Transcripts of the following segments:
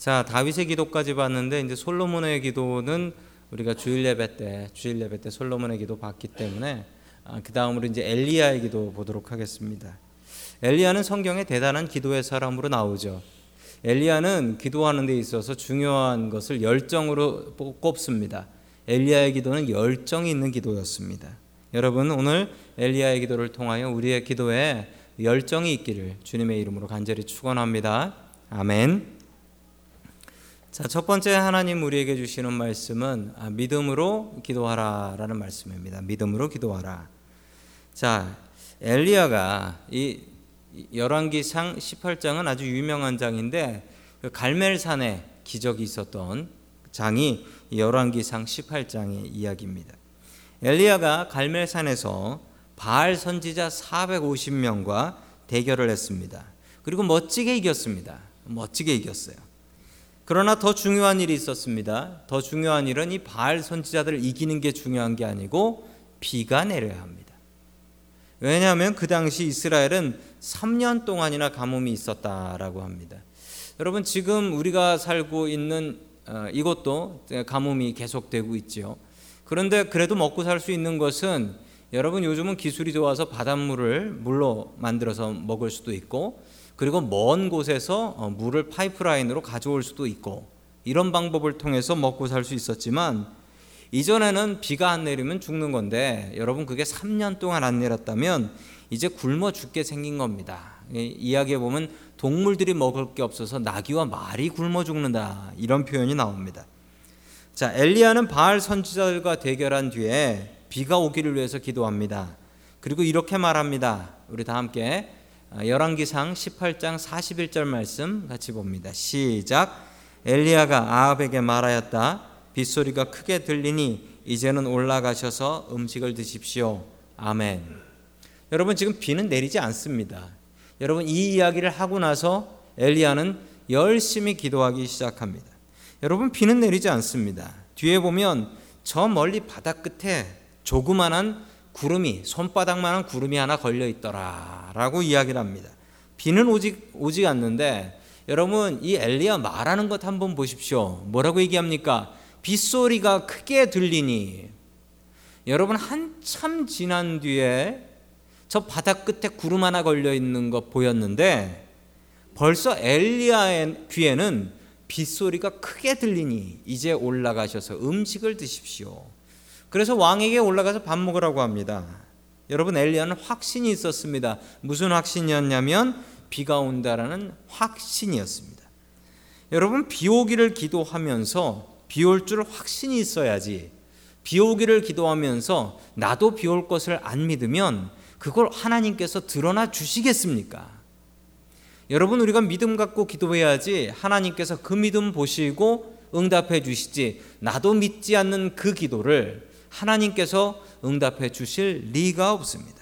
자, 다윗의 기도까지 봤는데 이제 솔로몬의 기도는 우리가 주일 예배 때 주일 예배 때 솔로몬의 기도 봤기 때문에 아, 그 다음으로 이제 엘리야의 기도 보도록 하겠습니다. 엘리야는 성경에 대단한 기도의 사람으로 나오죠. 엘리야는 기도하는 데 있어서 중요한 것을 열정으로 꼽습니다. 엘리야의 기도는 열정이 있는 기도였습니다. 여러분 오늘 엘리야의 기도를 통하여 우리의 기도에 열정이 있기를 주님의 이름으로 간절히 축원합니다. 아멘. 자, 첫 번째 하나님 우리에게 주시는 말씀은 아, 믿음으로 기도하라라는 말씀입니다. 믿음으로 기도하라. 자, 엘리야가 이 열왕기상 18장은 아주 유명한 장인데 그 갈멜산에 기적이 있었던 장이 열왕기상 18장의 이야기입니다. 엘리야가 갈멜산에서 바알 선지자 450명과 대결을 했습니다. 그리고 멋지게 이겼습니다. 멋지게 이겼어요. 그러나 더 중요한 일이 있었습니다. 더 중요한 일은 이 바알 선지자들을 이기는 게 중요한 게 아니고 비가 내려야 합니다. 왜냐하면 그 당시 이스라엘은 3년 동안이나 가뭄이 있었다라고 합니다. 여러분 지금 우리가 살고 있는 어, 이곳도 가뭄이 계속되고 있지요. 그런데 그래도 먹고 살 수 있는 것은 여러분 요즘은 기술이 좋아서 바닷물을 물로 만들어서 먹을 수도 있고 그리고 먼 곳에서 어, 물을 파이프라인으로 가져올 수도 있고 이런 방법을 통해서 먹고 살 수 있었지만 이전에는 비가 안 내리면 죽는 건데 여러분 그게 3년 동안 안 내렸다면 이제 굶어 죽게 생긴 겁니다. 이야기해 보면 동물들이 먹을 게 없어서 나귀와 말이 굶어 죽는다 이런 표현이 나옵니다. 자 엘리야는 바알 선지자들과 대결한 뒤에 비가 오기를 위해서 기도합니다. 그리고 이렇게 말합니다. 우리 다 함께 아, 열왕기상 18장 41절 말씀 같이 봅니다. 시작. 엘리야가 아합에게 말하였다. 빗소리가 크게 들리니 이제는 올라가셔서 음식을 드십시오. 아멘. 여러분 지금 비는 내리지 않습니다. 여러분 이 이야기를 하고 나서 엘리야는 열심히 기도하기 시작합니다. 여러분 비는 내리지 않습니다. 뒤에 보면 저 멀리 바다 끝에 조그만한 구름이 손바닥만한 구름이 하나 걸려 있더라라고 이야기를 합니다. 비는 오지 오지 않는데 여러분 이 엘리야 말하는 것 한번 보십시오. 뭐라고 얘기합니까? 빗소리가 크게 들리니 여러분 한참 지난 뒤에 저 바닥 끝에 구름 하나 걸려 있는 것 보였는데 벌써 엘리야의 귀에는 빗소리가 크게 들리니 이제 올라가셔서 음식을 드십시오. 그래서 왕에게 올라가서 밥 먹으라고 합니다. 여러분 엘리야는 확신이 있었습니다. 무슨 확신이었냐면 비가 온다라는 확신이었습니다. 여러분 비 오기를 기도하면서 비 올 줄 확신이 있어야지. 비 오기를 기도하면서 나도 비 올 것을 안 믿으면 그걸 하나님께서 드러나 주시겠습니까? 여러분 우리가 믿음 갖고 기도해야지 하나님께서 그 믿음 보시고 응답해 주시지 나도 믿지 않는 그 기도를 하나님께서 응답해 주실 리가 없습니다.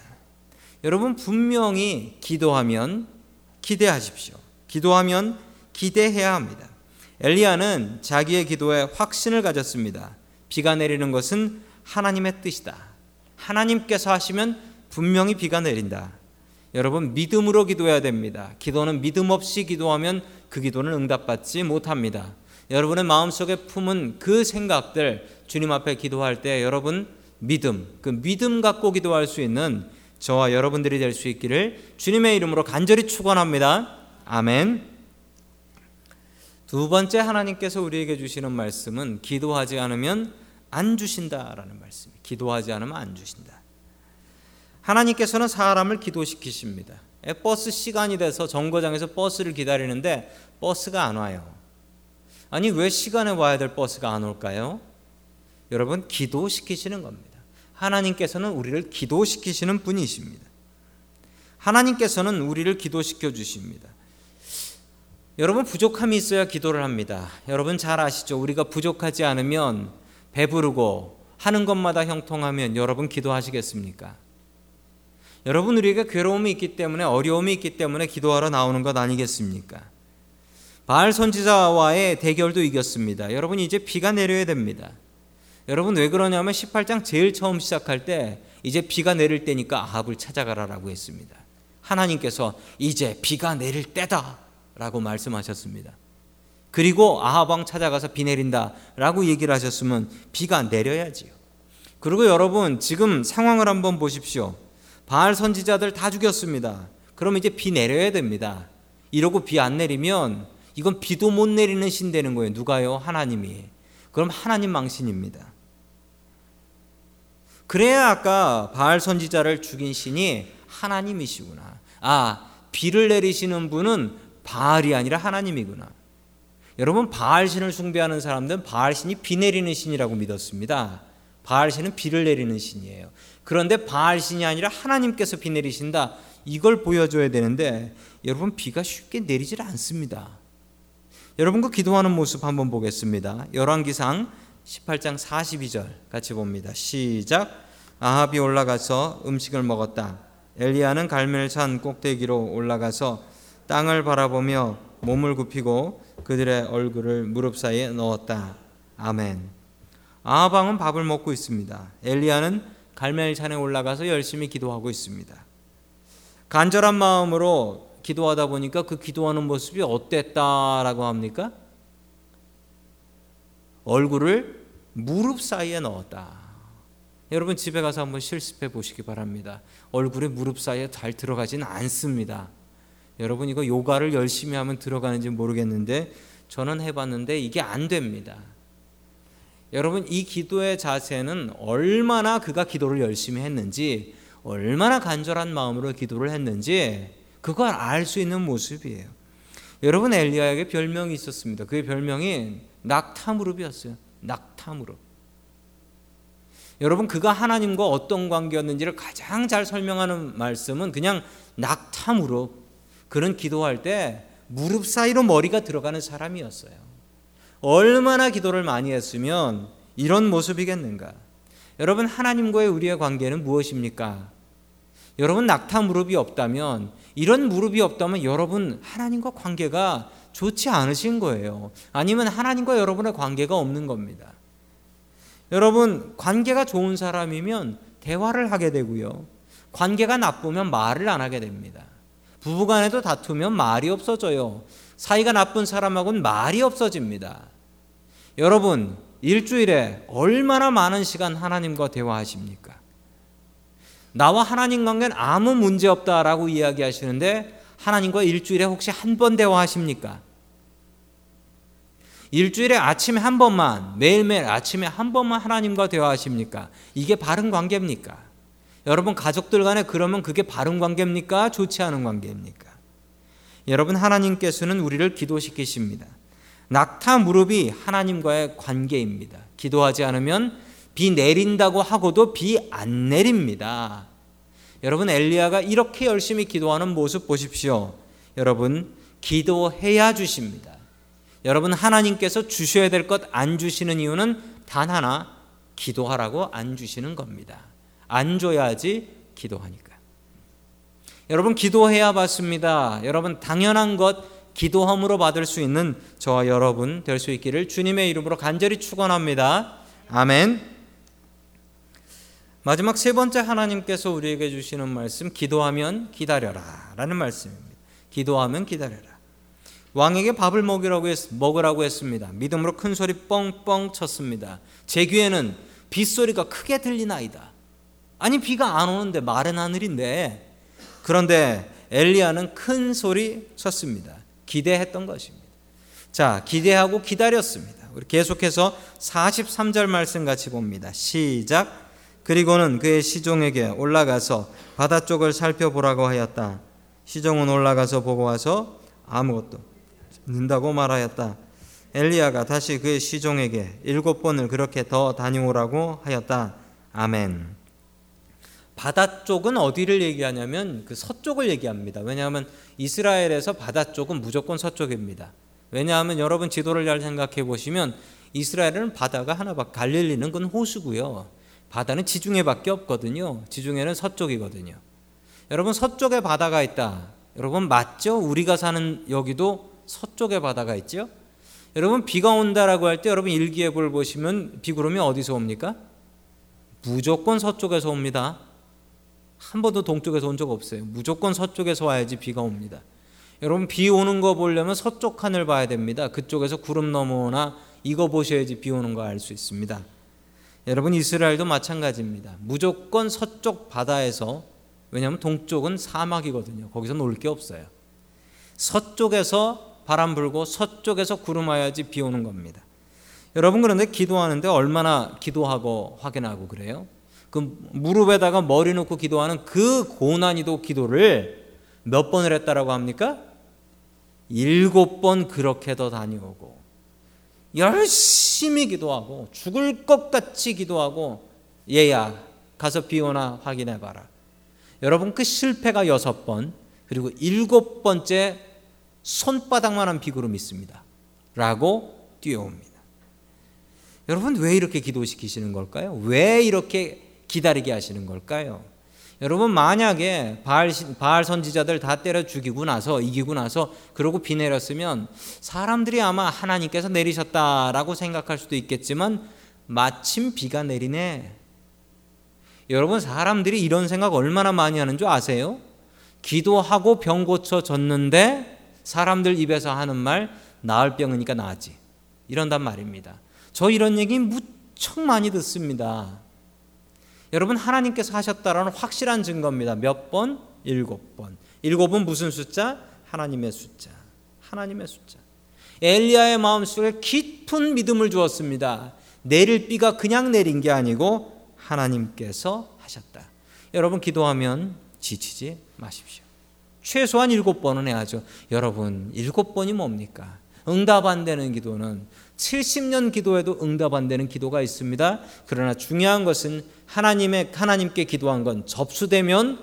여러분 분명히 기도하면 기대하십시오. 기도하면 기대해야 합니다. 엘리야는 자기의 기도에 확신을 가졌습니다. 비가 내리는 것은 하나님의 뜻이다. 하나님께서 하시면 분명히 비가 내린다. 여러분 믿음으로 기도해야 됩니다. 기도는 믿음 없이 기도하면 그 기도는 응답받지 못합니다. 여러분의 마음속에 품은 그 생각들 주님 앞에 기도할 때 여러분 믿음, 그 믿음 갖고 기도할 수 있는 저와 여러분들이 될 수 있기를 주님의 이름으로 간절히 축원합니다. 아멘. 두 번째 하나님께서 우리에게 주시는 말씀은 기도하지 않으면 안 주신다라는 말씀. 기도하지 않으면 안 주신다. 하나님께서는 사람을 기도시키십니다. 버스 시간이 돼서 정거장에서 버스를 기다리는데 버스가 안 와요. 아니 왜 시간에 와야 될 버스가 안 올까요? 여러분 기도시키시는 겁니다. 하나님께서는 우리를 기도시키시는 분이십니다. 하나님께서는 우리를 기도시켜 주십니다. 여러분 부족함이 있어야 기도를 합니다. 여러분 잘 아시죠? 우리가 부족하지 않으면 배부르고 하는 것마다 형통하면 여러분 기도하시겠습니까? 여러분 우리에게 괴로움이 있기 때문에 어려움이 있기 때문에 기도하러 나오는 것 아니겠습니까? 바알 선지자와의 대결도 이겼습니다. 여러분 이제 비가 내려야 됩니다. 여러분 왜 그러냐면 18장 제일 처음 시작할 때 이제 비가 내릴 때니까 아합을 찾아가라라고 했습니다. 하나님께서 이제 비가 내릴 때다라고 말씀하셨습니다. 그리고 아합 왕 찾아가서 비 내린다라고 얘기를 하셨으면 비가 내려야지요. 그리고 여러분 지금 상황을 한번 보십시오. 바알 선지자들 다 죽였습니다. 그럼 이제 비 내려야 됩니다. 이러고 비 안 내리면 이건 비도 못 내리는 신 되는 거예요. 누가요? 하나님이. 그럼 하나님 망신입니다. 그래야 아까 바알 선지자를 죽인 신이 하나님이시구나. 아, 비를 내리시는 분은 바알이 아니라 하나님이구나. 여러분 바알 신을 숭배하는 사람들은 바알 신이 비 내리는 신이라고 믿었습니다. 바알 신은 비를 내리는 신이에요. 그런데 바알 신이 아니라 하나님께서 비 내리신다. 이걸 보여줘야 되는데 여러분 비가 쉽게 내리질 않습니다. 여러분 그 기도하는 모습 한번 보겠습니다. 열왕기상 18장 42절 같이 봅니다. 시작. 아합이 올라가서 음식을 먹었다. 엘리야는 갈멜산 꼭대기로 올라가서 땅을 바라보며 몸을 굽히고 그들의 얼굴을 무릎 사이에 넣었다. 아멘. 아합 왕은 밥을 먹고 있습니다. 엘리야는 갈멜산에 올라가서 열심히 기도하고 있습니다. 간절한 마음으로 기도하다 보니까 그 기도하는 모습이 어땠다라고 합니까? 얼굴을 무릎 사이에 넣었다. 여러분 집에 가서 한번 실습해 보시기 바랍니다. 얼굴에 무릎 사이에 잘 들어가진 않습니다. 여러분 이거 요가를 열심히 하면 들어가는지 모르겠는데 저는 해봤는데 이게 안 됩니다. 여러분 이 기도의 자세는 얼마나 그가 기도를 열심히 했는지 얼마나 간절한 마음으로 기도를 했는지 그걸 알 수 있는 모습이에요. 여러분 엘리야에게 별명이 있었습니다. 그의 별명이 낙타무릎이었어요. 낙타무릎. 여러분 그가 하나님과 어떤 관계였는지를 가장 잘 설명하는 말씀은 그냥 낙타무릎. 그는 기도할 때 무릎 사이로 머리가 들어가는 사람이었어요. 얼마나 기도를 많이 했으면 이런 모습이겠는가? 여러분 하나님과의 우리의 관계는 무엇입니까? 여러분 낙타 무릎이 없다면 이런 무릎이 없다면 여러분 하나님과 관계가 좋지 않으신 거예요. 아니면 하나님과 여러분의 관계가 없는 겁니다. 여러분 관계가 좋은 사람이면 대화를 하게 되고요. 관계가 나쁘면 말을 안 하게 됩니다. 부부간에도 다투면 말이 없어져요. 사이가 나쁜 사람하고는 말이 없어집니다. 여러분 일주일에 얼마나 많은 시간 하나님과 대화하십니까? 나와 하나님 관계는 아무 문제 없다라고 이야기하시는데 하나님과 일주일에 혹시 한 번 대화하십니까? 일주일에 아침에 한 번만 매일매일 아침에 한 번만 하나님과 대화하십니까? 이게 바른 관계입니까? 여러분 가족들 간에 그러면 그게 바른 관계입니까? 좋지 않은 관계입니까? 여러분 하나님께서는 우리를 기도시키십니다. 낙타 무릎이 하나님과의 관계입니다. 기도하지 않으면 비 내린다고 하고도 비 안 내립니다. 여러분 엘리야가 이렇게 열심히 기도하는 모습 보십시오. 여러분 기도해야 주십니다. 여러분 하나님께서 주셔야 될 것 안 주시는 이유는 단 하나 기도하라고 안 주시는 겁니다. 안 줘야지 기도하니까. 여러분 기도해야 받습니다. 여러분 당연한 것 기도함으로 받을 수 있는 저와 여러분 될 수 있기를 주님의 이름으로 간절히 축원합니다. 아멘. 마지막 세 번째 하나님께서 우리에게 주시는 말씀 기도하면 기다려라라는 말씀입니다. 기도하면 기다려라. 왕에게 밥을 먹이라고 했, 먹으라고 했습니다. 믿음으로 큰 소리 뻥뻥 쳤습니다. 제 귀에는 빗소리가 크게 들리나이다. 아니 비가 안 오는데 마른 하늘인데 그런데 엘리야는 큰 소리 쳤습니다. 기대했던 것입니다. 자, 기대하고 기다렸습니다. 우리 계속해서 43절 말씀 같이 봅니다. 시작. 그리고는 그의 시종에게 올라가서 바다 쪽을 살펴보라고 하였다. 시종은 올라가서 보고 와서 아무것도 는다고 말하였다. 엘리야가 다시 그의 시종에게 일곱 번을 그렇게 더 다녀오라고 하였다. 아멘. 바다 쪽은 어디를 얘기하냐면 그 서쪽을 얘기합니다. 왜냐하면 이스라엘에서 바다 쪽은 무조건 서쪽입니다. 왜냐하면 여러분 지도를 잘 생각해 보시면 이스라엘은 바다가 하나밖에 갈릴리는 건 호수고요. 바다는 지중해밖에 없거든요. 지중해는 서쪽이거든요. 여러분 서쪽에 바다가 있다. 여러분 맞죠? 우리가 사는 여기도 서쪽에 바다가 있죠. 여러분 비가 온다라고 할 때 여러분 일기예보를 보시면 비구름이 어디서 옵니까? 무조건 서쪽에서 옵니다. 한 번도 동쪽에서 온 적 없어요. 무조건 서쪽에서 와야지 비가 옵니다. 여러분 비 오는 거 보려면 서쪽 하늘 봐야 됩니다. 그쪽에서 구름 넘어오나 이거 보셔야지 비 오는 거 알 수 있습니다. 여러분 이스라엘도 마찬가지입니다. 무조건 서쪽 바다에서 왜냐하면 동쪽은 사막이거든요. 거기서 놀 게 없어요. 서쪽에서 바람 불고 서쪽에서 구름 와야지 비 오는 겁니다. 여러분 그런데 기도하는데 얼마나 기도하고 확인하고 그래요? 그 무릎에다가 머리 놓고 기도하는 그 고난이도 기도를 몇 번을 했다라고 합니까? 일곱 번 그렇게 더 다녀오고 열심히 기도하고 죽을 것 같이 기도하고 얘야 가서 비오나 확인해 봐라. 여러분 그 실패가 여섯 번 그리고 일곱 번째 손바닥만한 비구름 있습니다. 라고 뛰어옵니다. 여러분 왜 이렇게 기도시키시는 걸까요? 왜 이렇게 기다리게 하시는 걸까요? 여러분 만약에 바알, 바알 선지자들 다 때려 죽이고 나서 이기고 나서 그러고 비 내렸으면 사람들이 아마 하나님께서 내리셨다라고 생각할 수도 있겠지만 마침 비가 내리네. 여러분 사람들이 이런 생각 얼마나 많이 하는 줄 아세요? 기도하고 병 고쳐 졌는데 사람들 입에서 하는 말 나을 병이니까 나지 이런단 말입니다. 저 이런 얘기 무척 많이 듣습니다. 여러분 하나님께서 하셨다라는 확실한 증거입니다. 몇 번? 일곱 번. 일곱은 무슨 숫자? 하나님의 숫자. 하나님의 숫자. 엘리야의 마음속에 깊은 믿음을 주었습니다. 내릴 비가 그냥 내린 게 아니고 하나님께서 하셨다. 여러분 기도하면 지치지 마십시오. 최소한 일곱 번은 해야죠. 여러분 일곱 번이 뭡니까? 응답 안 되는 기도는 70년 기도에도 응답 안 되는 기도가 있습니다. 그러나 중요한 것은 하나님의 하나님께 기도한 건 접수되면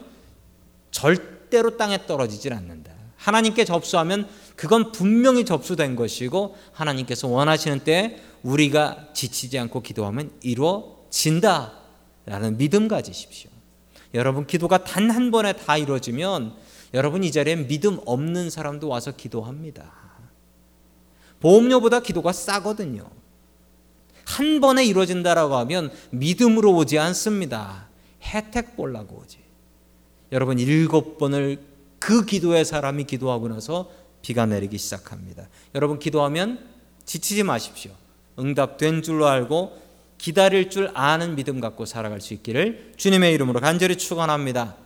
절대로 땅에 떨어지질 않는다. 하나님께 접수하면 그건 분명히 접수된 것이고 하나님께서 원하시는 때 우리가 지치지 않고 기도하면 이루어진다라는 믿음 가지십시오. 여러분 기도가 단 한 번에 다 이루어지면 여러분 이 자리에 믿음 없는 사람도 와서 기도합니다. 보험료보다 기도가 싸거든요. 한 번에 이루어진다라고 하면 믿음으로 오지 않습니다. 혜택 보려고 오지. 여러분 일곱 번을 그 기도의 사람이 기도하고 나서 비가 내리기 시작합니다. 여러분 기도하면 지치지 마십시오. 응답된 줄로 알고 기다릴 줄 아는 믿음 갖고 살아갈 수 있기를 주님의 이름으로 간절히 축원합니다.